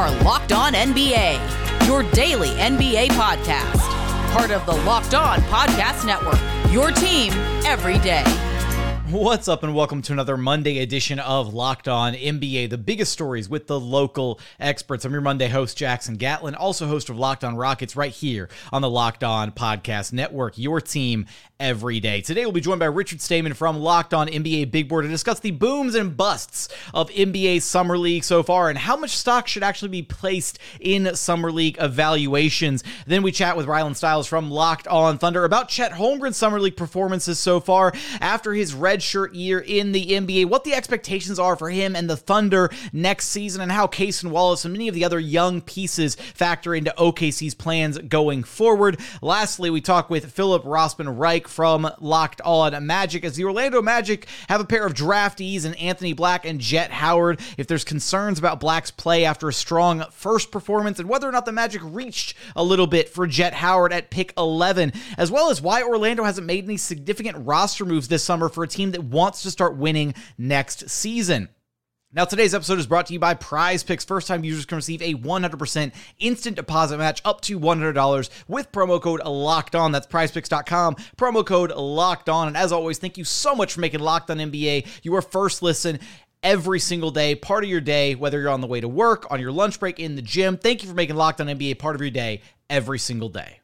are Locked On NBA, your daily NBA podcast. Part of the Locked On Podcast Network, your team every day. What's up, and welcome to another Monday edition of Locked On NBA, the biggest stories with the local experts. I'm your Monday host, Jackson Gatlin, also host of Locked On Rockets, right here on the Locked On Podcast Network, your team every day. Today, we'll be joined by Richard Stayman from Locked On NBA Big Board to discuss the booms and busts of NBA Summer League so far and how much stock should actually be placed in Summer League evaluations. Then we chat with Rylan Stiles from Locked On Thunder about Chet Holmgren's Summer League performances so far after his red redshirt year in the NBA, what the expectations are for him and the Thunder next season, and how Cason Wallace and many of the other young pieces factor into OKC's plans going forward. Lastly, we talk with Philip Rossman Reich from Locked On Magic as the Orlando Magic have a pair of draftees in Anthony Black and Jett Howard. If there's concerns about Black's play after a strong first performance and whether or not the Magic reached a little bit for Jett Howard at pick 11, as well as why Orlando hasn't made any significant roster moves this summer for a team that wants to start winning next season. Now, today's episode is brought to you by Prize Picks. First time users can receive a 100% instant deposit match up to $100 with promo code LOCKED ON. That's prizepicks.com, promo code LOCKED ON. And as always, thank you so much for making Locked On NBA your first listen every single day, part of your day, whether you're on the way to work, on your lunch break, in the gym. Thank you for making Locked On NBA part of your day every single day.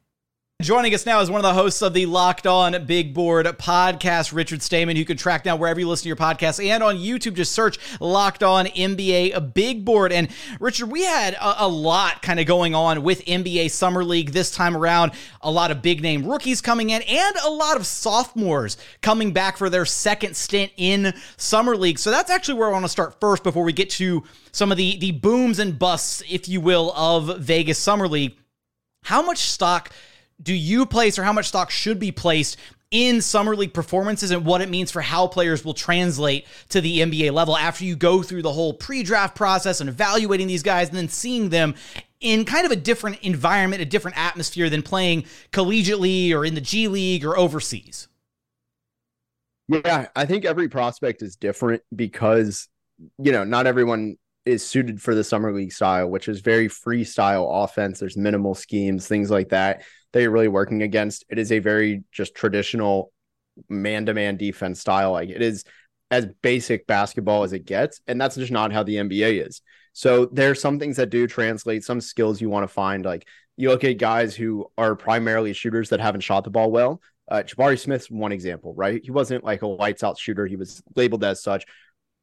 Joining us now is one of the hosts of the Locked On Big Board podcast, Richard Stayman. You can track down wherever you listen to your podcast and on YouTube. Just search Locked On NBA Big Board. And Richard, we had a, a lot kind of going on with NBA Summer League this time around. A lot of big name rookies coming in and a lot of sophomores coming back for their second stint in Summer League. So that's actually where I want to start first before we get to some of the, the booms and busts, if you will, of Vegas Summer League. How much stock do you place or how much stock should be placed in summer league performances and what it means for how players will translate to the NBA level after you go through the whole pre-draft process and evaluating these guys and then seeing them in kind of a different environment, a different atmosphere than playing collegiately or in the G League or overseas. Yeah, I think every prospect is different because you know, not everyone is suited for the summer league style, which is very freestyle offense. There's minimal schemes, things like that that you're really working against. It is a very just traditional man to man defense style. Like it is as basic basketball as it gets. And that's just not how the NBA is. So there's some things that do translate, some skills you want to find. Like you look at guys who are primarily shooters that haven't shot the ball well. Uh, Jabari Smith's one example, right? He wasn't like a lights out shooter. He was labeled as such,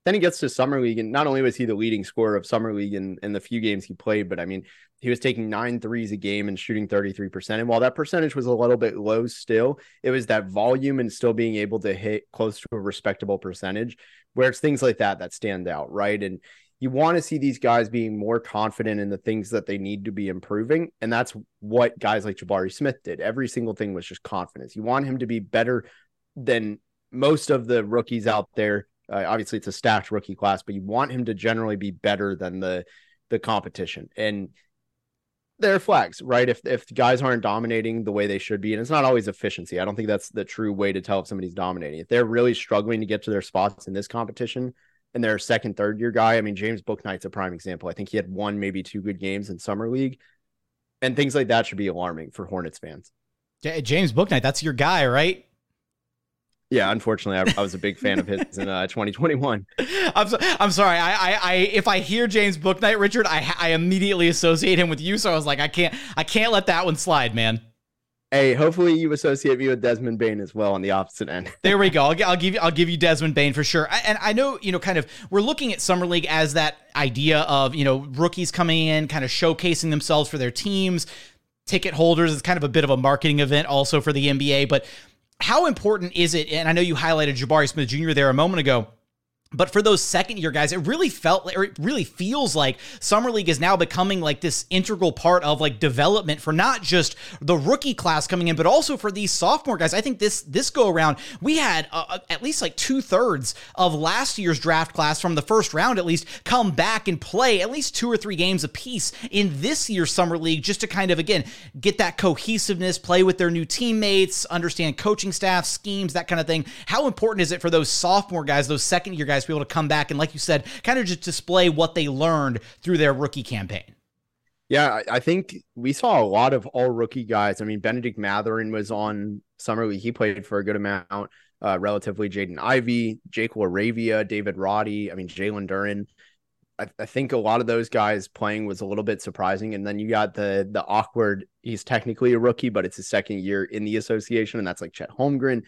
then he gets to summer league, and not only was he the leading scorer of summer league in, in the few games he played, but I mean, he was taking nine threes a game and shooting 33%. And while that percentage was a little bit low still, it was that volume and still being able to hit close to a respectable percentage, where it's things like that that stand out, right? And you want to see these guys being more confident in the things that they need to be improving. And that's what guys like Jabari Smith did. Every single thing was just confidence. You want him to be better than most of the rookies out there uh, obviously, it's a stacked rookie class, but you want him to generally be better than the the competition. And there are flags, right? If if guys aren't dominating the way they should be, and it's not always efficiency. I don't think that's the true way to tell if somebody's dominating. If they're really struggling to get to their spots in this competition, and they're a second, third year guy, I mean, James Bouknight's a prime example. I think he had one, maybe two good games in summer league, and things like that should be alarming for Hornets fans. James Bouknight, that's your guy, right? Yeah, unfortunately, I, I, was a big fan of his in uh, 2021. I'm, so, I'm sorry. I, I, I, if I hear James Bouknight, Richard, I, I immediately associate him with you. So I was like, I can't, I can't let that one slide, man. Hey, hopefully you associate me with Desmond Bane as well on the opposite end. there we go. I'll, I'll, give you, I'll give you Desmond Bane for sure. I, and I know, you know, kind of, we're looking at summer league as that idea of, you know, rookies coming in, kind of showcasing themselves for their teams, ticket holders. It's kind of a bit of a marketing event also for the NBA, but how important is it? And I know you highlighted Jabari Smith Jr. there a moment ago. But for those second year guys, it really felt or it really feels like Summer League is now becoming like this integral part of like development for not just the rookie class coming in, but also for these sophomore guys. I think this this go around, we had uh, uh at least like two thirds of last year's draft class from the first round at least come back and play at least two or three games apiece in this year's Summer League just to kind of, again, get that cohesiveness, play with their new teammates, understand coaching staff, schemes, that kind of thing. How important is it for those sophomore guys, those second year guys? Guys to be able to come back and, like you said, kind of just display what they learned through their rookie campaign. Yeah, I think we saw a lot of all rookie guys. I mean, Bennedict Mathurin was on Summer League. He played for a good amount, uh, relatively. Jaden Ivey, Jake LaRavia, David Roddy. I mean, Jalen Duren. I, I, think a lot of those guys playing was a little bit surprising. And then you got the the awkward. He's technically a rookie, but it's his second year in the association, and that's like Chet Holmgren.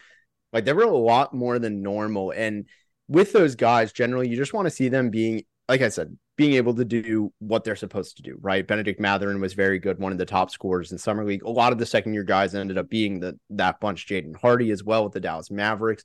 Like there were a lot more than normal, and with those guys, generally, you just want to see them being, like I said, being able to do what they're supposed to do, right? Bennedict Mathurin was very good, one of the top scorers in summer league. A lot of the second year guys ended up being the that bunch, Jaden Hardy as well with the Dallas Mavericks.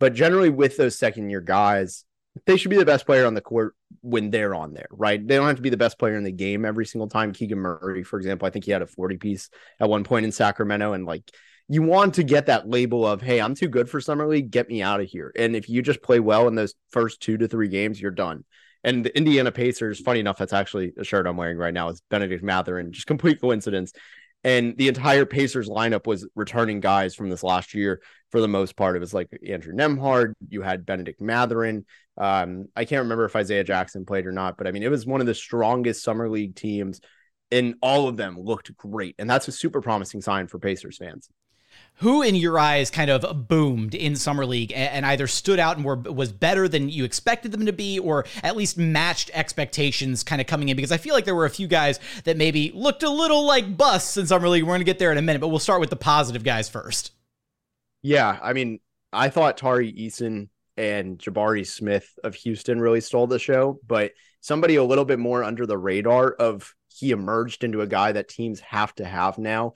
But generally, with those second year guys, they should be the best player on the court when they're on there, right? They don't have to be the best player in the game every single time. Keegan Murray, for example, I think he had a 40 piece at one point in Sacramento. And like you want to get that label of, hey, I'm too good for Summer League, get me out of here. And if you just play well in those first two to three games, you're done. And the Indiana Pacers, funny enough, that's actually a shirt I'm wearing right now. It's Bennedict Mathurin, just complete coincidence. And the entire Pacers lineup was returning guys from this last year for the most part. It was like Andrew Nembhard, you had Bennedict Mathurin. Um, I can't remember if Isaiah Jackson played or not, but I mean, it was one of the strongest summer league teams, and all of them looked great. And that's a super promising sign for Pacers fans who in your eyes kind of boomed in summer league and either stood out and were was better than you expected them to be or at least matched expectations kind of coming in? Because i feel like there were a few guys that maybe looked a little like busts in summer league. We're going to get there in a minute but we'll start with the positive guys first. Yeah i mean i thought tari eason and jabari smith of houston really stole the show but somebody a little bit more under the radar of he emerged into a guy that teams have to have now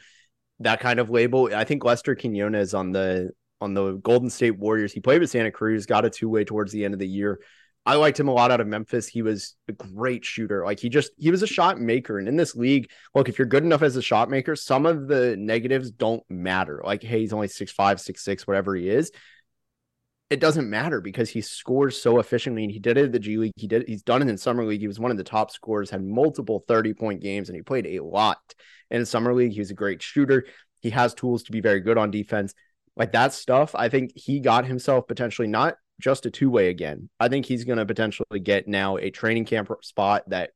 that kind of label. I think Lester Quinones on the on the Golden State Warriors. He played with Santa Cruz, got a two way towards the end of the year. I liked him a lot out of Memphis. He was a great shooter. Like he just he was a shot maker. And in this league, look, if you're good enough as a shot maker, some of the negatives don't matter. Like, hey, he's only six five, six six, whatever he is. It doesn't matter because he scores so efficiently. And he did it in the G League. He did he's done it in summer league. He was one of the top scorers, had multiple 30 point games, and he played a lot in summer league. He was a great shooter. He has tools to be very good on defense. Like that stuff, I think he got himself potentially not just a two way again. I think he's going to potentially get now a training camp spot that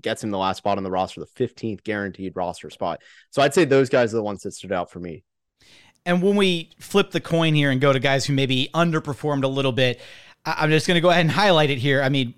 gets him the last spot on the roster, the 15th guaranteed roster spot. So I'd say those guys are the ones that stood out for me. And when we flip the coin here and go to guys who maybe underperformed a little bit, I'm just going to go ahead and highlight it here. I mean,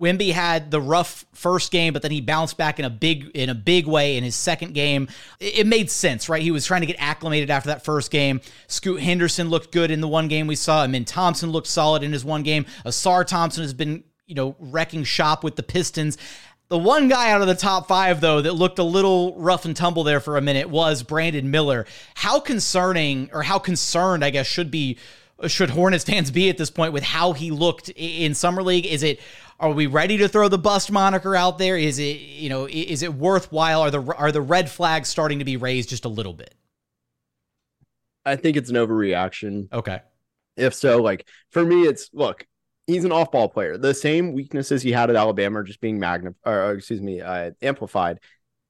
Wimby had the rough first game, but then he bounced back in a big in a big way in his second game. It, made sense, right? He was trying to get acclimated after that first game. Scoot Henderson looked good in the one game we saw. I mean, Thompson looked solid in his one game. Ausar Thompson has been, you know, wrecking shop with the Pistons. The one guy out of the top five, though, that looked a little rough and tumble there for a minute was Brandon Miller. How concerning, or how concerned, I guess, should be should Hornets fans be at this point with how he looked in summer league? Is it are we ready to throw the bust moniker out there? Is it you know is it worthwhile? Are the are the red flags starting to be raised just a little bit? I think it's an overreaction. Okay. If so, like for me, it's look, he's an off-ball player. The same weaknesses he had at Alabama are just being magnified, excuse me, uh, amplified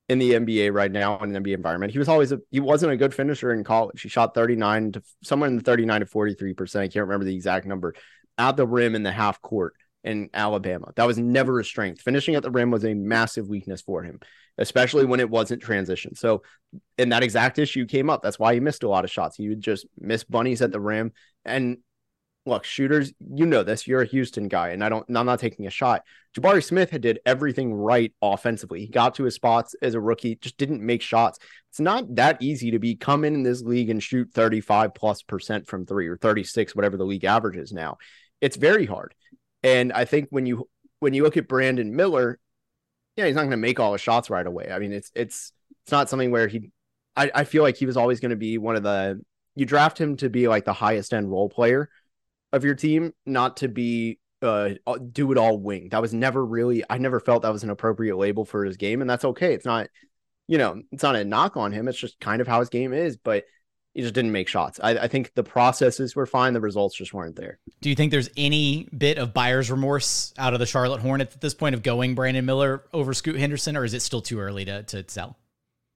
in the NBA right now in an NBA environment. He was always a he wasn't a good finisher in college. He shot 39 to somewhere in the 39 to 43 percent. I can't remember the exact number at the rim in the half court in Alabama. That was never a strength. Finishing at the rim was a massive weakness for him, especially when it wasn't transition. So, and that exact issue came up. That's why he missed a lot of shots. He would just miss bunnies at the rim. And look, shooters, you know this. You're a Houston guy, and I don't. I'm not taking a shot. Jabari Smith had did everything right offensively. He got to his spots as a rookie, just didn't make shots. It's not that easy to be come in in this league and shoot 35 plus percent from three or 36, whatever the league average is now. It's very hard. And I think when you when you look at Brandon Miller, yeah, he's not going to make all his shots right away. I mean, it's it's it's not something where he. I, I feel like he was always going to be one of the. You draft him to be like the highest end role player of your team, not to be uh do it all wing. That was never really. I never felt that was an appropriate label for his game, and that's okay. It's not, you know, it's not a knock on him. It's just kind of how his game is. But he just didn't make shots. I, I, think the processes were fine. The results just weren't there. Do you think there's any bit of buyer's remorse out of the Charlotte Hornets at this point of going Brandon Miller over Scoot Henderson, or is it still too early to, to sell?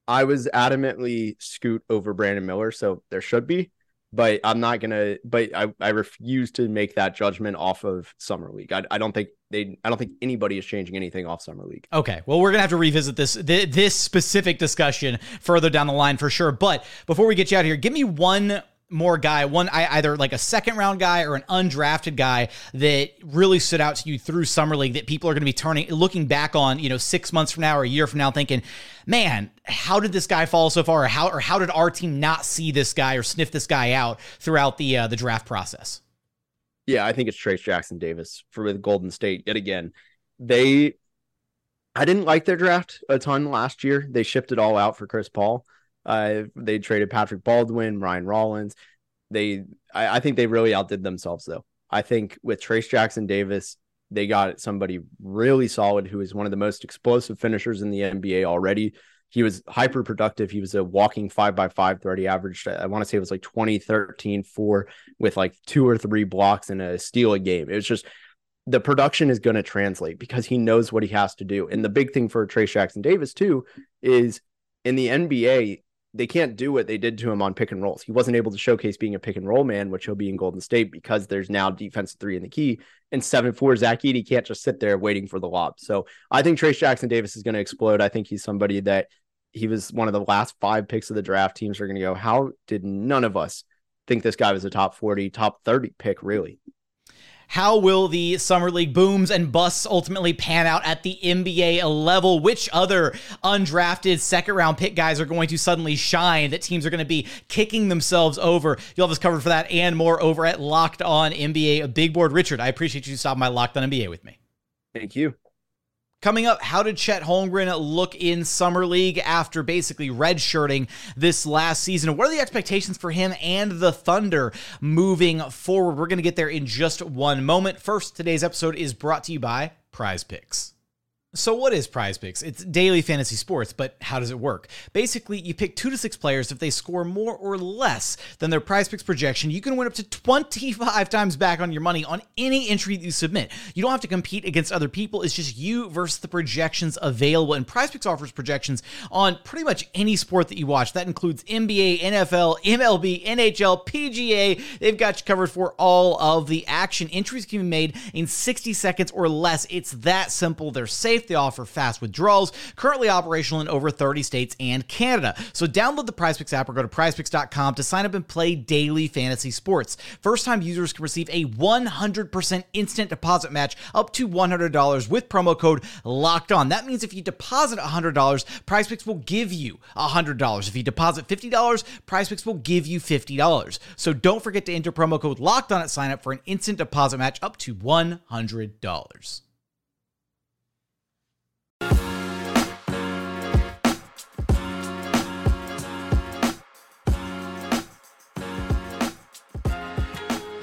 I was adamantly Scoot over Brandon Miller, so there should be. But I'm not gonna. But I, I refuse to make that judgment off of summer league. I, I don't think they. I don't think anybody is changing anything off summer league. Okay, well, we're gonna have to revisit this th- this specific discussion further down the line for sure. But before we get you out of here, give me one more guy, one either like a second round guy or an undrafted guy that really stood out to you through summer league that people are going to be turning looking back on, you know, 6 months from now or a year from now thinking, "Man, how did this guy fall so far or how or how did our team not see this guy or sniff this guy out throughout the uh, the draft process?" Yeah, I think it's Trayce Jackson Davis for with Golden State yet again. They I didn't like their draft a ton last year. They shipped it all out for Chris Paul. Uh, they traded Patrick Baldwin, Ryan Rollins. They, I, I think they really outdid themselves though. I think with Trayce Jackson Davis, they got somebody really solid who is one of the most explosive finishers in the NBA already. He was hyper productive. He was a walking five by five threat. He averaged, I want to say it was like 20, 13, four with like two or three blocks and a steal a game. It was just the production is going to translate because he knows what he has to do. And the big thing for Trayce Jackson Davis, too, is in the NBA, they can't do what they did to him on pick and rolls. He wasn't able to showcase being a pick and roll man, which he'll be in Golden State because there's now defense three in the key. And seven four Zach Edey can't just sit there waiting for the lob. So I think Trayce Jackson Davis is going to explode. I think he's somebody that he was one of the last five picks of the draft. Teams are going to go, how did none of us think this guy was a top 40, top 30 pick, really? How will the Summer League booms and busts ultimately pan out at the NBA level? Which other undrafted second round pick guys are going to suddenly shine that teams are going to be kicking themselves over? You'll have us covered for that and more over at Locked On NBA Big Board. Richard, I appreciate you stopping by Locked On NBA with me. Thank you. Coming up, how did Chet Holmgren look in Summer League after basically redshirting this last season? What are the expectations for him and the Thunder moving forward? We're going to get there in just one moment. First, today's episode is brought to you by Prize Picks. So, what is prize picks? It's daily fantasy sports, but how does it work? Basically, you pick two to six players. If they score more or less than their prize picks projection, you can win up to 25 times back on your money on any entry that you submit. You don't have to compete against other people. It's just you versus the projections available. And prize picks offers projections on pretty much any sport that you watch. That includes NBA, NFL, MLB, NHL, PGA. They've got you covered for all of the action. Entries can be made in 60 seconds or less. It's that simple. They're safe safe. They offer fast withdrawals, currently operational in over 30 states and Canada. So download the PrizePicks app or go to prizepicks.com to sign up and play daily fantasy sports. First time users can receive a 100% instant deposit match up to $100 with promo code locked on. That means if you deposit $100, PrizePicks will give you $100. If you deposit $50, PrizePicks will give you $50. So don't forget to enter promo code locked on at sign up for an instant deposit match up to $100.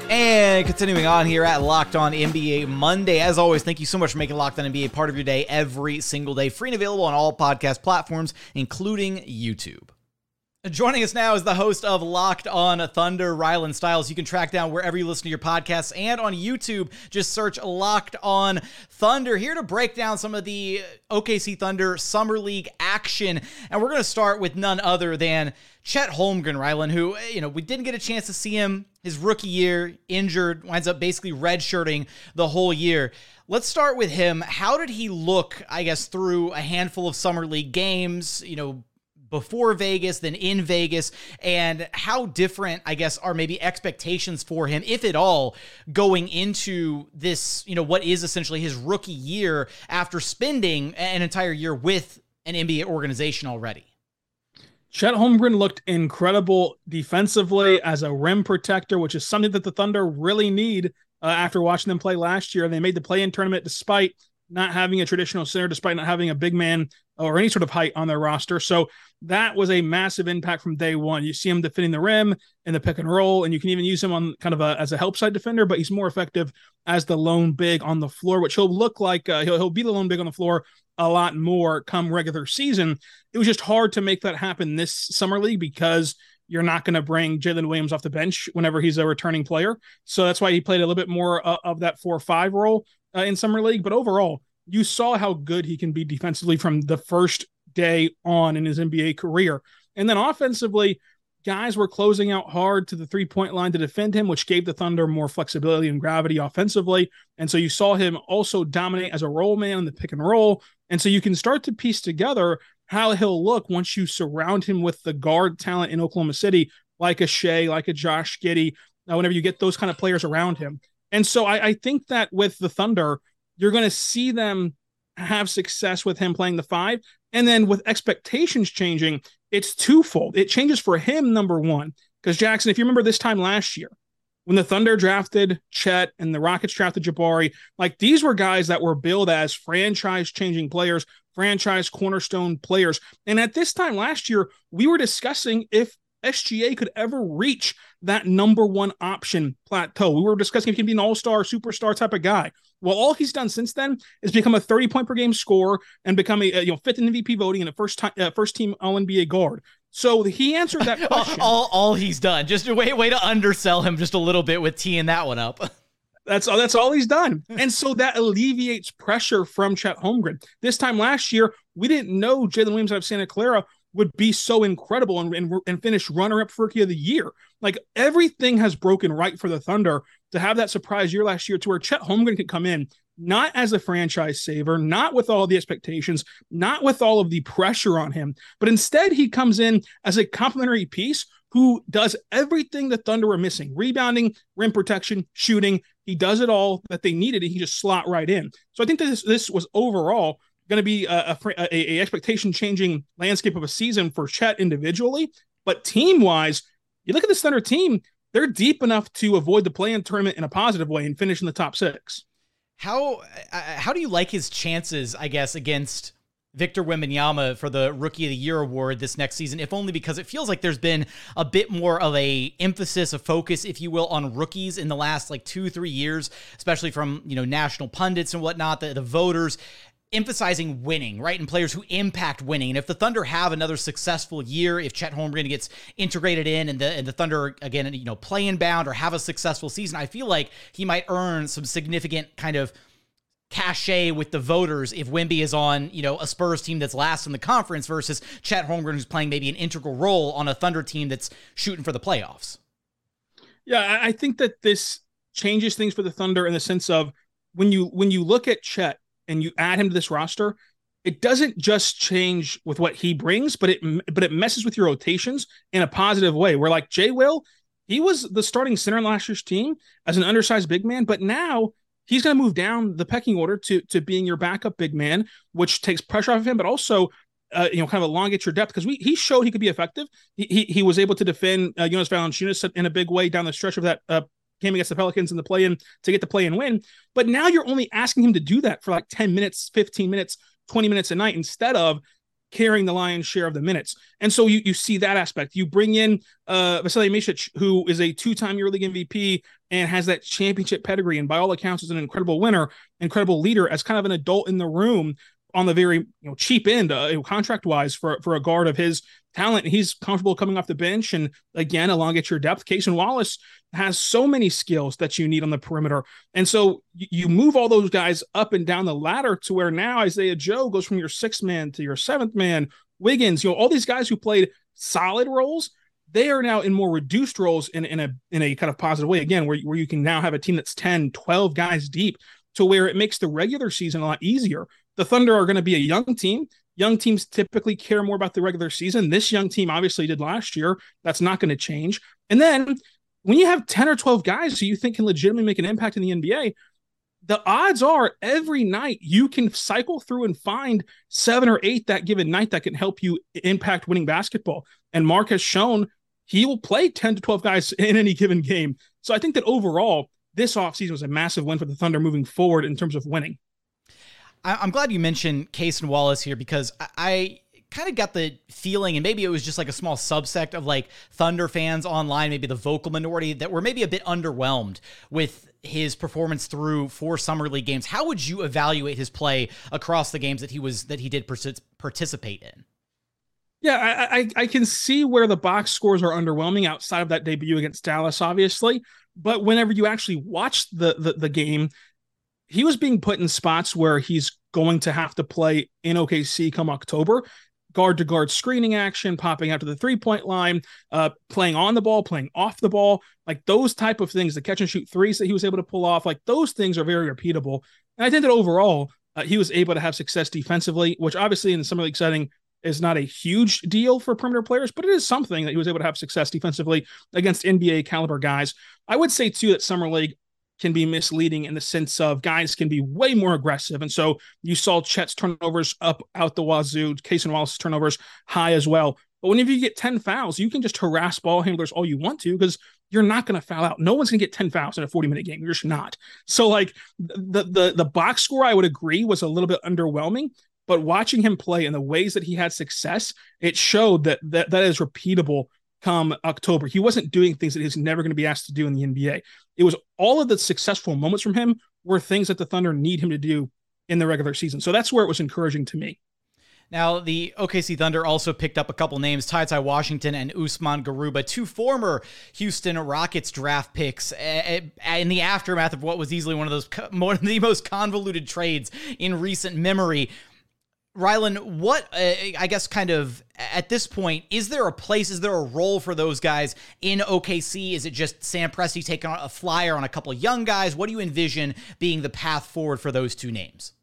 And continuing on here at Locked On NBA Monday. As always, thank you so much for making Locked On NBA part of your day every single day. Free and available on all podcast platforms, including YouTube. Joining us now is the host of Locked On Thunder, Rylan Stiles. You can track down wherever you listen to your podcasts and on YouTube. Just search Locked On Thunder. Here to break down some of the OKC Thunder Summer League action. And we're going to start with none other than Chet Holmgren, Rylan, who, you know, we didn't get a chance to see him his rookie year, injured, winds up basically redshirting the whole year. Let's start with him. How did he look, I guess, through a handful of Summer League games, you know, before Vegas, then in Vegas, and how different, I guess, are maybe expectations for him, if at all, going into this, you know, what is essentially his rookie year after spending an entire year with an NBA organization already? Chet Holmgren looked incredible defensively as a rim protector, which is something that the Thunder really need uh, after watching them play last year. And they made the play in tournament despite not having a traditional center, despite not having a big man or any sort of height on their roster. So that was a massive impact from day one. You see him defending the rim in the pick and roll, and you can even use him on kind of a as a help side defender, but he's more effective as the lone big on the floor, which he'll look like uh, he'll, he'll be the lone big on the floor a lot more come regular season. It was just hard to make that happen this summer league because you're not going to bring Jalen Williams off the bench whenever he's a returning player. So that's why he played a little bit more uh, of that four five role uh, in summer league. But overall, you saw how good he can be defensively from the first day on in his NBA career. And then offensively, guys were closing out hard to the three point line to defend him, which gave the Thunder more flexibility and gravity offensively. And so you saw him also dominate as a roll man in the pick and roll. And so you can start to piece together how he'll look once you surround him with the guard talent in Oklahoma City, like a Shai, like a Josh Giddey, uh, whenever you get those kind of players around him. And so I, I think that with the Thunder, you're going to see them have success with him playing the five. And then with expectations changing, it's twofold. It changes for him, number one, because Jackson, if you remember this time last year, when the Thunder drafted Chet and the Rockets drafted Jabari, like these were guys that were billed as franchise changing players, franchise cornerstone players. And at this time last year, we were discussing if SGA could ever reach that number one option plateau. We were discussing if he can be an all star, superstar type of guy. Well, all he's done since then is become a 30 point per game scorer and become a, a you know fifth in MVP voting and a first time uh, first team All NBA guard. So he answered that question. all, all he's done. Just a way way to undersell him just a little bit with teeing that one up. That's all. That's all he's done, and so that alleviates pressure from Chet Holmgren. This time last year, we didn't know Jalen Williams out of Santa Clara would be so incredible and, and, and finish runner up rookie of the year. Like everything has broken right for the Thunder to have that surprise year last year to where Chet Holmgren could come in, not as a franchise saver, not with all the expectations, not with all of the pressure on him, but instead he comes in as a complementary piece who does everything the Thunder were missing rebounding, rim protection, shooting. He does it all that they needed, and he just slot right in. So I think that this, this was overall going to be a, a, a, expectation changing landscape of a season for Chet individually, but team wise, you look at this Thunder team, they're deep enough to avoid the play-in tournament in a positive way and finish in the top six. How uh, how do you like his chances? I guess against Victor Wembanyama for the Rookie of the Year award this next season, if only because it feels like there's been a bit more of a emphasis, a focus, if you will, on rookies in the last like two, three years, especially from you know national pundits and whatnot, the, the voters emphasizing winning, right? And players who impact winning. And if the Thunder have another successful year, if Chet Holmgren gets integrated in and the and the Thunder again, you know, play in bound or have a successful season, I feel like he might earn some significant kind of cachet with the voters if Wimby is on, you know, a Spurs team that's last in the conference versus Chet Holmgren who's playing maybe an integral role on a Thunder team that's shooting for the playoffs. Yeah, I think that this changes things for the Thunder in the sense of when you when you look at Chet and you add him to this roster, it doesn't just change with what he brings, but it but it messes with your rotations in a positive way. Where like Jay Will, he was the starting center last year's team as an undersized big man, but now he's going to move down the pecking order to to being your backup big man, which takes pressure off of him, but also uh, you know, kind of elongate your depth because we he showed he could be effective. He he, he was able to defend uh, Jonas Valanciunas in a big way down the stretch of that uh, game against the Pelicans in the play in to get the play and win. But now you're only asking him to do that for like 10 minutes, 15 minutes, 20 minutes a night instead of carrying the lion's share of the minutes. And so you you see that aspect. You bring in uh Vasilije Micic, who is a two-time EuroLeague MVP and has that championship pedigree, and by all accounts is an incredible winner, incredible leader as kind of an adult in the room on the very you know cheap end uh, contract wise for for a guard of his talent. He's comfortable coming off the bench and again elongate your depth. Cason Wallace has so many skills that you need on the perimeter, and so you move all those guys up and down the ladder to where now Isaiah Joe goes from your sixth man to your seventh man. Wiggins, you know all these guys who played solid roles they are now in more reduced roles in, in a in a kind of positive way again where, where you can now have a team that's 10 12 guys deep to where it makes the regular season a lot easier the Thunder are going to be a young team. Young teams typically care more about the regular season. This young team obviously did last year. That's not going to change. And then when you have 10 or 12 guys who you think can legitimately make an impact in the NBA, the odds are every night you can cycle through and find seven or eight that given night that can help you impact winning basketball. And Mark has shown he will play 10 to 12 guys in any given game. So I think that overall, this offseason was a massive win for the Thunder moving forward in terms of winning. I, am glad you mentioned Cason Wallace here because I, I kind of got the feeling, and maybe it was just like a small subsect of like Thunder fans online, maybe the vocal minority that were maybe a bit underwhelmed with his performance through four summer league games. How would you evaluate his play across the games that he was that he did participate in? Yeah, I, I, I can see where the box scores are underwhelming outside of that debut against Dallas, obviously. But whenever you actually watch the, the the game, he was being put in spots where he's going to have to play in OKC come October. guard to guard screening action, popping out to the three point line, uh, playing on the ball, playing off the ball, like those type of things, the catch and shoot threes that he was able to pull off, like those things are very repeatable. And I think that overall, uh, he was able to have success defensively, which obviously in the summer league setting is not a huge deal for perimeter players, but it is something that he was able to have success defensively against NBA caliber guys. I would say too that summer league can be misleading in the sense of guys can be way more aggressive. And so you saw Chet's turnovers up out the wazoo, Cason Wallace's turnovers high as well. But whenever you get 10 fouls, you can just harass ball handlers all you want to because you're not going to foul out. No one's going to get 10 fouls in a 40 minute game. You're just not. So like the the the box score I would agree was a little bit underwhelming, but watching him play and the ways that he had success, it showed that that, that is repeatable come October. He wasn't doing things that he's never going to be asked to do in the NBA. It was all of the successful moments from him were things that the Thunder need him to do in the regular season. So that's where it was encouraging to me. Now, the OKC Thunder also picked up a couple names, Ty Ty Washington and Usman Garuba, two former Houston Rockets draft picks eh, eh, in the aftermath of what was easily one of those one of the most convoluted trades in recent memory. Rylan, what uh, I guess kind of at this point is there a place? Is there a role for those guys in OKC? Is it just Sam Presti taking a flyer on a couple of young guys? What do you envision being the path forward for those two names?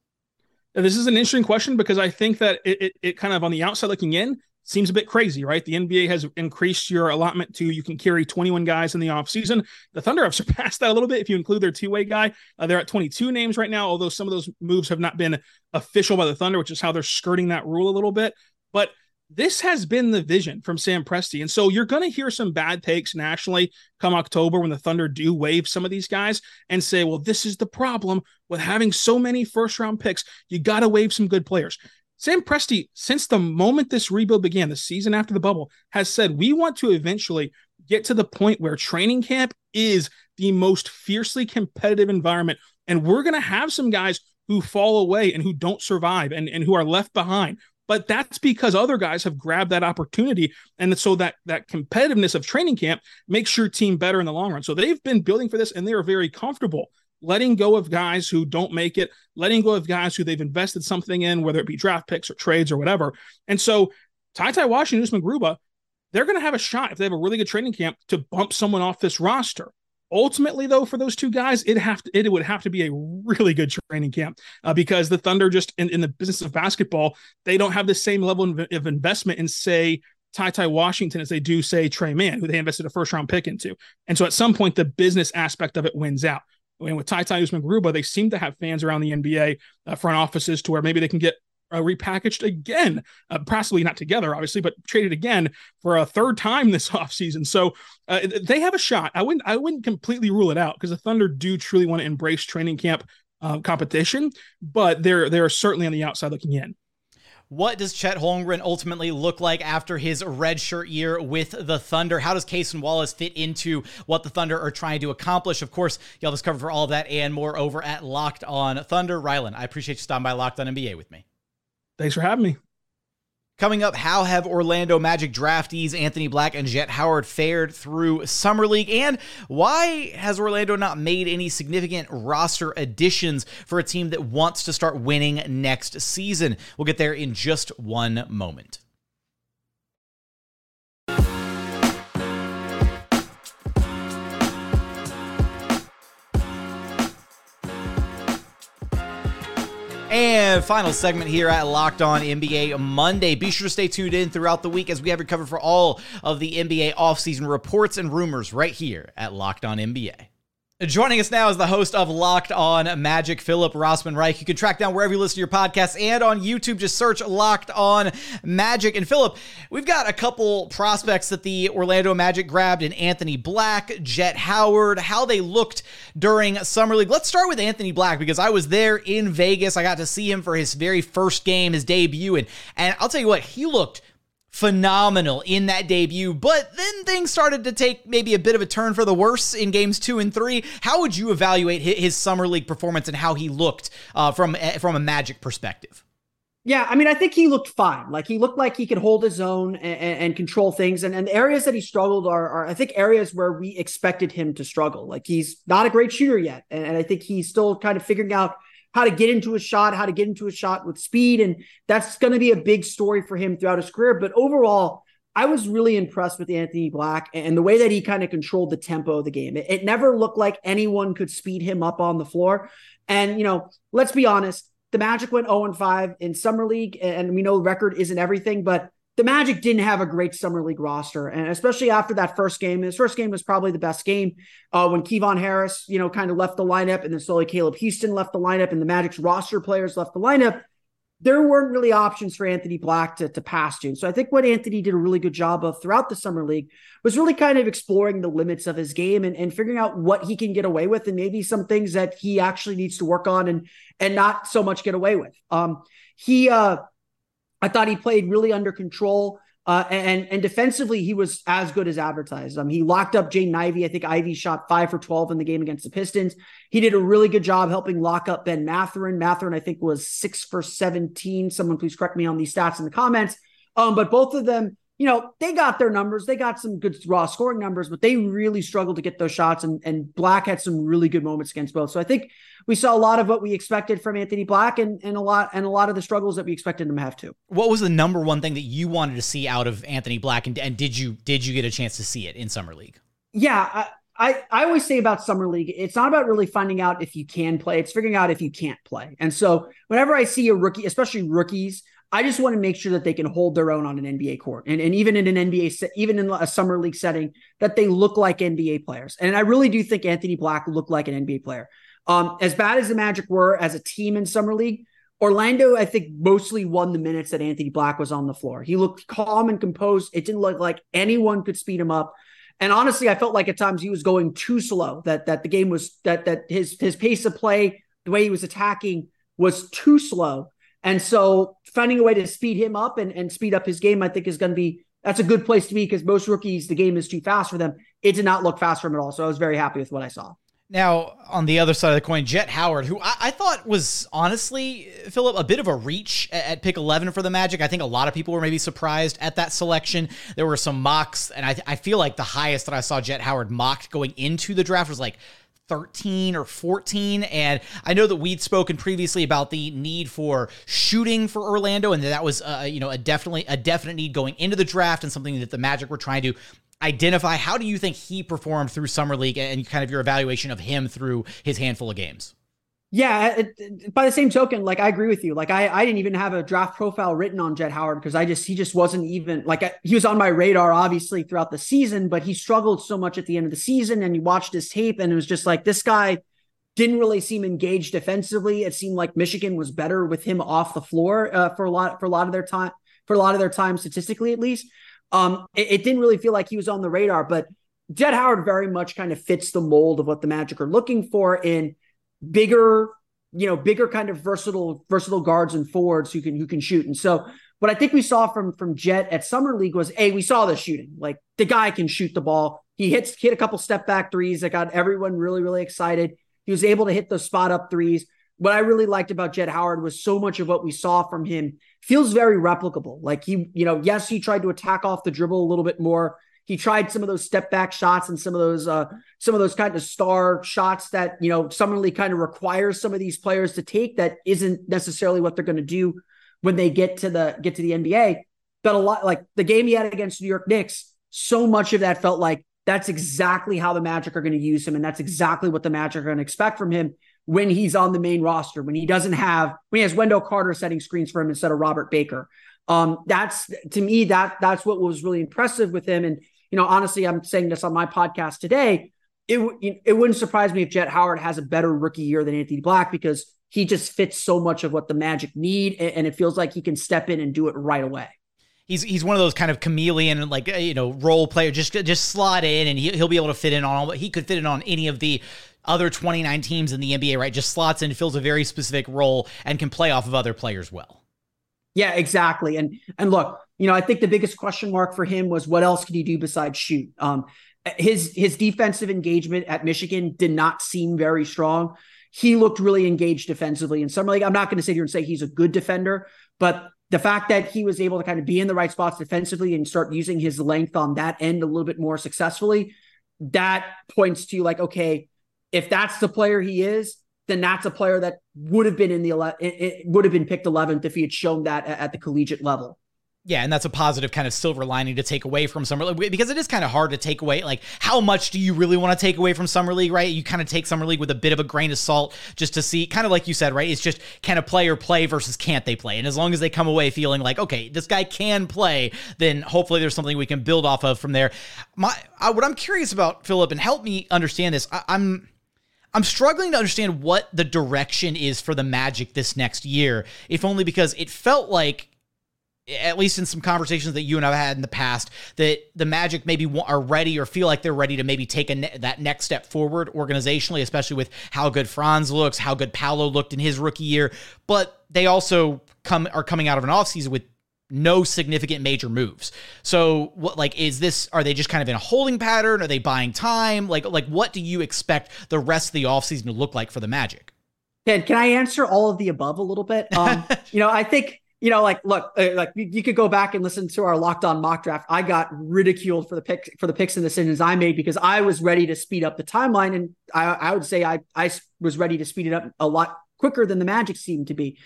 This is an interesting question because I think that it, it, it kind of on the outside looking in, seems a bit crazy, right? The NBA has increased your allotment to you can carry 21 guys in the offseason. The Thunder have surpassed that a little bit if you include their two way guy. Uh, they're at 22 names right now, although some of those moves have not been official by the Thunder, which is how they're skirting that rule a little bit. But this has been the vision from Sam Presti. And so you're going to hear some bad takes nationally come October when the Thunder do waive some of these guys and say, well, this is the problem with having so many first round picks. You got to waive some good players. Sam Presti, since the moment this rebuild began, the season after the bubble, has said we want to eventually get to the point where training camp is the most fiercely competitive environment. And we're going to have some guys who fall away and who don't survive and, and who are left behind. But that's because other guys have grabbed that opportunity. And so that that competitiveness of training camp makes your team better in the long run. So they've been building for this and they are very comfortable letting go of guys who don't make it, letting go of guys who they've invested something in, whether it be draft picks or trades or whatever. And so Ty Ty Washington, Usman Garuba, they're going to have a shot if they have a really good training camp to bump someone off this roster. Ultimately, though, for those two guys, it have to, it would have to be a really good training camp uh, because the Thunder just in, in the business of basketball, they don't have the same level of, of investment in say Ty Ty Washington as they do say Tre Mann, who they invested a first round pick into. And so at some point, the business aspect of it wins out. And with Ty Ty Usman Garuba, they seem to have fans around the NBA uh, front offices to where maybe they can get uh, repackaged again, uh, possibly not together, obviously, but traded again for a third time this offseason. So uh, they have a shot. I wouldn't I wouldn't completely rule it out because the Thunder do truly want to embrace training camp uh, competition, but they're they're certainly on the outside looking in. What does Chet Holmgren ultimately look like after his redshirt year with the Thunder? How does Cason Wallace fit into what the Thunder are trying to accomplish? Of course, y'all have us covered for all of that and more over at Locked On Thunder. Rylan, I appreciate you stopping by Locked On NBA with me. Thanks for having me. Coming up, how have Orlando Magic draftees Anthony Black and Jett Howard fared through Summer League? And why has Orlando not made any significant roster additions for a team that wants to start winning next season? We'll get there in just one moment. Final segment here at Locked On NBA Monday. Be sure to stay tuned in throughout the week as we have you covered for all of the NBA offseason reports and rumors right here at Locked On NBA. Joining us now is the host of Locked On Magic, Philip Rossman Reich. You can track down wherever you listen to your podcasts and on YouTube. Just search Locked On Magic. And Philip, we've got a couple prospects that the Orlando Magic grabbed in Anthony Black, Jett Howard, how they looked during Summer League. Let's start with Anthony Black because I was there in Vegas. I got to see him for his very first game, his debut. And, and I'll tell you what, he looked phenomenal in that debut, but then things started to take maybe a bit of a turn for the worse in games two and three. How would you evaluate his summer league performance and how he looked uh, from from a Magic perspective? Yeah, I mean, I think he looked fine. Like he looked like he could hold his own and, and control things. And, and the areas that he struggled are, are, I think, areas where we expected him to struggle. Like he's not a great shooter yet, and, and I think he's still kind of figuring out how to get into a shot, how to get into a shot with speed. And that's going to be a big story for him throughout his career. But overall, I was really impressed with Anthony Black and the way that he kind of controlled the tempo of the game. It, it, never looked like anyone could speed him up on the floor. And, you know, let's be honest, the Magic went 0 5 in Summer League, and we know record isn't everything, but the Magic didn't have a great Summer League roster. And especially after that first game, his first game was probably the best game uh, when Kevon Harris, you know, kind of left the lineup, and then slowly Caleb Houstan left the lineup, and the Magic's roster players left the lineup there weren't really options for Anthony Black to, to pass to. So I think what Anthony did a really good job of throughout the summer league was really kind of exploring the limits of his game and, and figuring out what he can get away with and maybe some things that he actually needs to work on and and not so much get away with. Um he uh I thought he played really under control. Uh, and and defensively, he was as good as advertised. Um, he locked up Jaden Ivey. I think Ivey shot five for twelve in the game against the Pistons. He did a really good job helping lock up Ben Mathurin. Mathurin, I think, was six for seventeen. Someone please correct me on these stats in the comments. Um, but both of them you know, they got their numbers. They got some good raw scoring numbers, but they really struggled to get those shots. And, and Black had some really good moments against both. So I think we saw a lot of what we expected from Anthony Black and, and a lot and a lot of the struggles that we expected him to have too. What was the number one thing that you wanted to see out of Anthony Black? And, and did you did you get a chance to see it in Summer League? Yeah. I, I, I always say about summer league, it's not about really finding out if you can play. It's figuring out if you can't play. And so whenever I see a rookie, especially rookies I just want to make sure that they can hold their own on an NBA court, and, and even in an NBA, even in a summer league setting, that they look like NBA players. And I really do think Anthony Black looked like an NBA player. Um, as bad as the Magic were as a team in summer league, Orlando, I think, mostly won the minutes that Anthony Black was on the floor. He looked calm and composed. It didn't look like anyone could speed him up. And honestly, I felt like at times he was going too slow. That that the game was that that his his pace of play, the way he was attacking, was too slow. And so finding a way to speed him up and, and speed up his game, I think is going to be that's a good place to be because most rookies, the game is too fast for them. It did not look fast for him at all. So I was very happy with what I saw. Now, on the other side of the coin, Jett Howard, who I, I thought was honestly, Philip, a bit of a reach at, at, pick 11 for the Magic. I think a lot of people were maybe surprised at that selection. There were some mocks, and I, I feel like the highest that I saw Jett Howard mocked going into the draft was like 13 or 14 and i know that we'd spoken previously about the need for shooting for orlando and that was uh, you know a definitely a definite need going into the draft and something that the magic were trying to identify. How do you think he performed through summer league and kind of your evaluation of him through his handful of games yeah. It, it, by the same token, like I agree with you. Like I, I didn't even have a draft profile written on Jett Howard because I just he just wasn't even like I, he was on my radar obviously throughout the season, but he struggled so much at the end of the season. And you watched his tape, and it was just like this guy didn't really seem engaged defensively. It seemed like Michigan was better with him off the floor uh, for a lot for a lot of their time for a lot of their time statistically at least. Um, it, it didn't really feel like he was on the radar, but Jett Howard very much kind of fits the mold of what the Magic are looking for in bigger, you know, bigger kind of versatile, versatile guards and forwards who can who can shoot. And so what I think we saw from from Jett at summer league was a we saw the shooting. Like the guy can shoot the ball. He hits hit a couple step back threes that got everyone really really excited. He was able to hit those spot up threes. What I really liked about Jett Howard was so much of what we saw from him feels very replicable. Like he, you know, yes, he tried to attack off the dribble a little bit more. He tried some of those step back shots and some of those uh, some of those kind of star shots that you know Summer League kind of requires some of these players to take that isn't necessarily what they're going to do when they get to the get to the NBA. But a lot like the game he had against New York Knicks, so much of that felt like that's exactly how the Magic are going to use him, and that's exactly what the Magic are going to expect from him when he's on the main roster, when he doesn't have when he has Wendell Carter setting screens for him instead of Robert Baker. Um, that's to me that that's what was really impressive with him. And you know, honestly, I'm saying this on my podcast today. It it wouldn't surprise me if Jett Howard has a better rookie year than Anthony Black because he just fits so much of what the Magic need, and it feels like he can step in and do it right away. He's he's one of those kind of chameleon like uh, you know role player. Just just slot in, and he, he'll be able to fit in on. All but he could fit in on any of the other 29 teams in the NBA, right? Just slots in, fills a very specific role, and can play off of other players well. Yeah, exactly. And and look, you know, I think the biggest question mark for him was what else could he do besides shoot? Um, his his defensive engagement at Michigan did not seem very strong. He looked really engaged defensively in summer league. I'm not going to sit here and say he's a good defender, but the fact that he was able to kind of be in the right spots defensively and start using his length on that end a little bit more successfully, that points to like, okay, if that's the player he is, then that's a player that would have been in the ele- it would have been picked 11th if he had shown that at the collegiate level. Yeah, and that's a positive kind of silver lining to take away from summer league because it is kind of hard to take away. Like, how much do you really want to take away from summer league? Right? You kind of take summer league with a bit of a grain of salt just to see, kind of like you said, right? It's just can a player play versus can't they play? And as long as they come away feeling like, okay, this guy can play, then hopefully there's something we can build off of from there. My, I, what I'm curious about, Philip, and help me understand this. I, I'm. I'm struggling to understand what the direction is for the Magic this next year, if only because it felt like at least in some conversations that you and I've had in the past, that the Magic maybe are ready or feel like they're ready to maybe take a ne- that next step forward organizationally, especially with how good Franz looks, how good Paolo looked in his rookie year. But they also come are coming out of an offseason with no significant major moves. So what like is this are they just kind of in a holding pattern? Are they buying time? Like like what do you expect the rest of the offseason to look like for the Magic? Ken, can I answer all of the above a little bit? Um, you know, I think you know, like, look, uh, like you, could go back and listen to our locked on mock draft. I got ridiculed for the pick for the picks and decisions I made because I was ready to speed up the timeline, and I, I would say I I was ready to speed it up a lot quicker than the Magic seemed to be.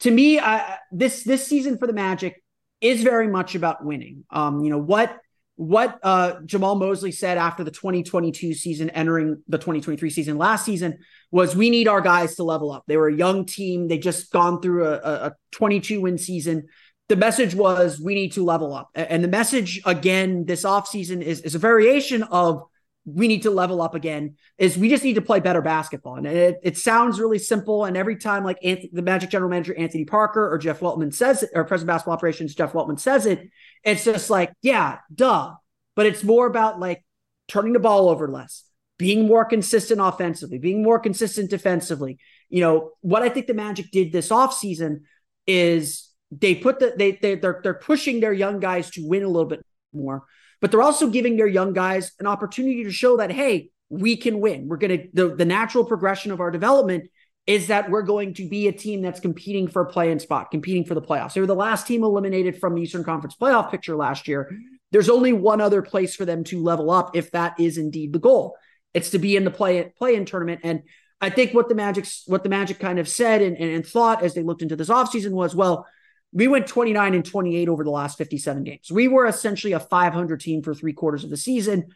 To me, uh, this this season for the Magic is very much about winning. Um, you know what what uh, Jamahl Mosley said after the 2022 season, entering the 2023 season last season, was we need our guys to level up. They were a young team. They just gone through a, a 22 win season. The message was we need to level up. And the message again this offseason is, is a variation of we need to level up again is we just need to play better basketball. And it, it sounds really simple. And every time like Anthony, the Magic general manager, Anthony Parker or Jeff Weltman says it, or president basketball operations, Jeff Weltman says it, it's just like, yeah, duh. But it's more about like turning the ball over less, being more consistent offensively, being more consistent defensively. You know, what I think the Magic did this offseason is they put the they, they they're they're pushing their young guys to win a little bit more but they're also giving their young guys an opportunity to show that, hey, we can win. We're going to, the, the natural progression of our development is that we're going to be a team that's competing for a play-in spot, competing for the playoffs. They were the last team eliminated from the Eastern Conference playoff picture last year. There's only one other place for them to level up if that is indeed the goal. It's to be in the play play-in tournament. And I think what the Magic what the Magic kind of said and, and, and thought as they looked into this offseason was, well, we went 29 and 28 over the last 57 games. We were essentially a 500 team for three quarters of the season.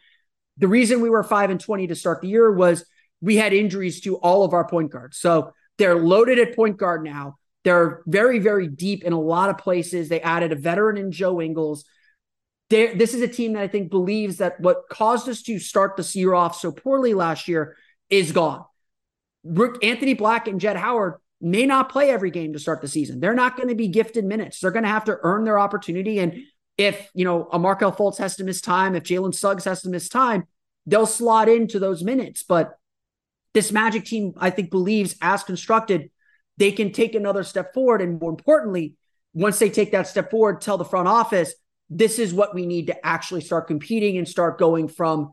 The reason we were 5 and 20 to start the year was we had injuries to all of our point guards. So they're loaded at point guard now. They're very, very deep in a lot of places. They added a veteran in Joe Ingles. They're, this is a team that I think believes that what caused us to start this year off so poorly last year is gone. Anthony Black and Jett Howard may not play every game to start the season. They're not going to be gifted minutes. They're going to have to earn their opportunity. And if, you know, a Markelle Fultz has to miss time, if Jalen Suggs has to miss time, they'll slot into those minutes. But this Magic team, I think, believes as constructed, they can take another step forward. And more importantly, once they take that step forward, tell the front office, this is what we need to actually start competing and start going from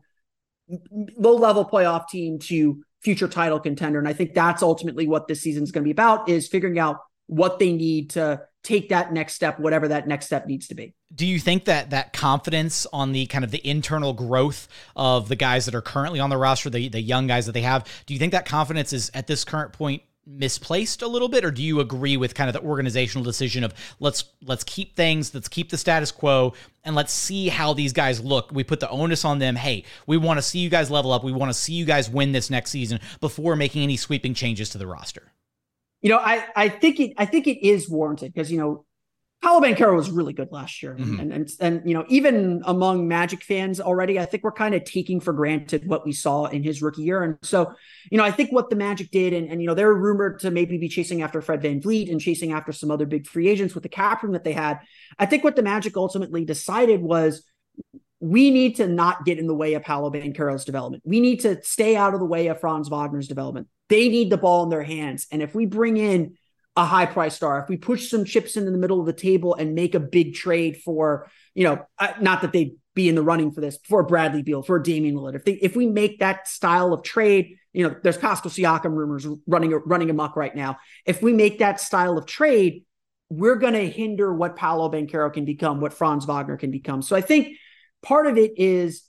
low level playoff team to future title contender. And I think that's ultimately what this season is going to be about is figuring out what they need to take that next step, whatever that next step needs to be. Do you think that that confidence on the kind of the internal growth of the guys that are currently on the roster, the the young guys that they have, do you think that confidence is at this current point misplaced a little bit or do you agree with kind of the organizational decision of let's let's keep things let's keep the status quo and let's see how these guys look? We put the onus on them. Hey we want to see you guys level up. We want to see you guys win this next season before making any sweeping changes to the roster. You know i i think it i think it is warranted because you know Paolo Banchero was really good last year, mm-hmm. and, and and you know even among Magic fans already, I think we're kind of taking for granted what we saw in his rookie year, and so you know I think what the Magic did, and and you know they're rumored to maybe be chasing after Fred Van VanVleet and chasing after some other big free agents with the cap room that they had. I think what the Magic ultimately decided was we need to not get in the way of Paolo Banchero's development. We need to stay out of the way of Franz Wagner's development. They need the ball in their hands, and if we bring in a high price star, if we push some chips in, in the middle of the table and make a big trade for, you know, uh, not that they'd be in the running for this, for Bradley Beal, for Damian Lillard, if they if we make that style of trade, you know, there's Pascal Siakam rumors running running amok right now. If we make that style of trade, we're going to hinder what Paolo Banchero can become, what Franz Wagner can become. So I think part of it is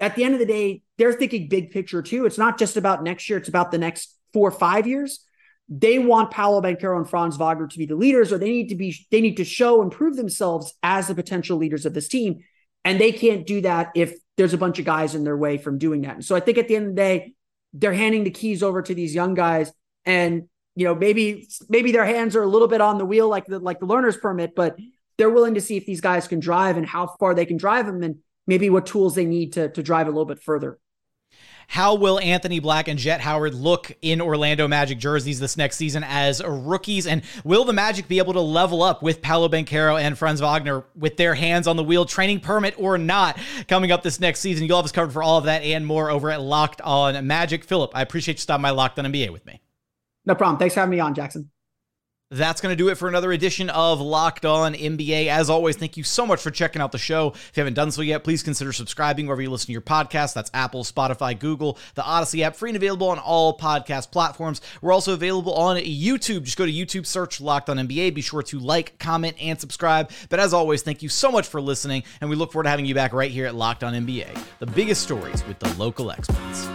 at the end of the day, they're thinking big picture too. It's not just about next year, it's about the next four or five years, they want Paolo Banchero and Franz Wagner to be the leaders, or they need to be they need to show and prove themselves as the potential leaders of this team. And they can't do that if there's a bunch of guys in their way from doing that. And so I think at the end of the day, they're handing the keys over to these young guys. And you know, maybe maybe their hands are a little bit on the wheel like the like the learner's permit, but they're willing to see if these guys can drive and how far they can drive them and maybe what tools they need to to drive a little bit further. How will Anthony Black and Jett Howard look in Orlando Magic jerseys this next season as rookies? And will the Magic be able to level up with Paolo Banchero and Franz Wagner with their hands on the wheel, training permit or not, coming up this next season? You'll have us covered for all of that and more over at Locked On Magic. Philip, I appreciate you stopping by Locked On NBA with me. No problem. Thanks for having me on, Jackson. That's going to do it for another edition of Locked On NBA. As always, thank you so much for checking out the show. If you haven't done so yet, please consider subscribing wherever you listen to your podcast. That's Apple, Spotify, Google, the Odyssey app, free and available on all podcast platforms. We're also available on YouTube. Just go to YouTube, search Locked On NBA. Be sure to like, comment, and subscribe. But as always, thank you so much for listening, and we look forward to having you back right here at Locked On NBA. The biggest stories with the local experts.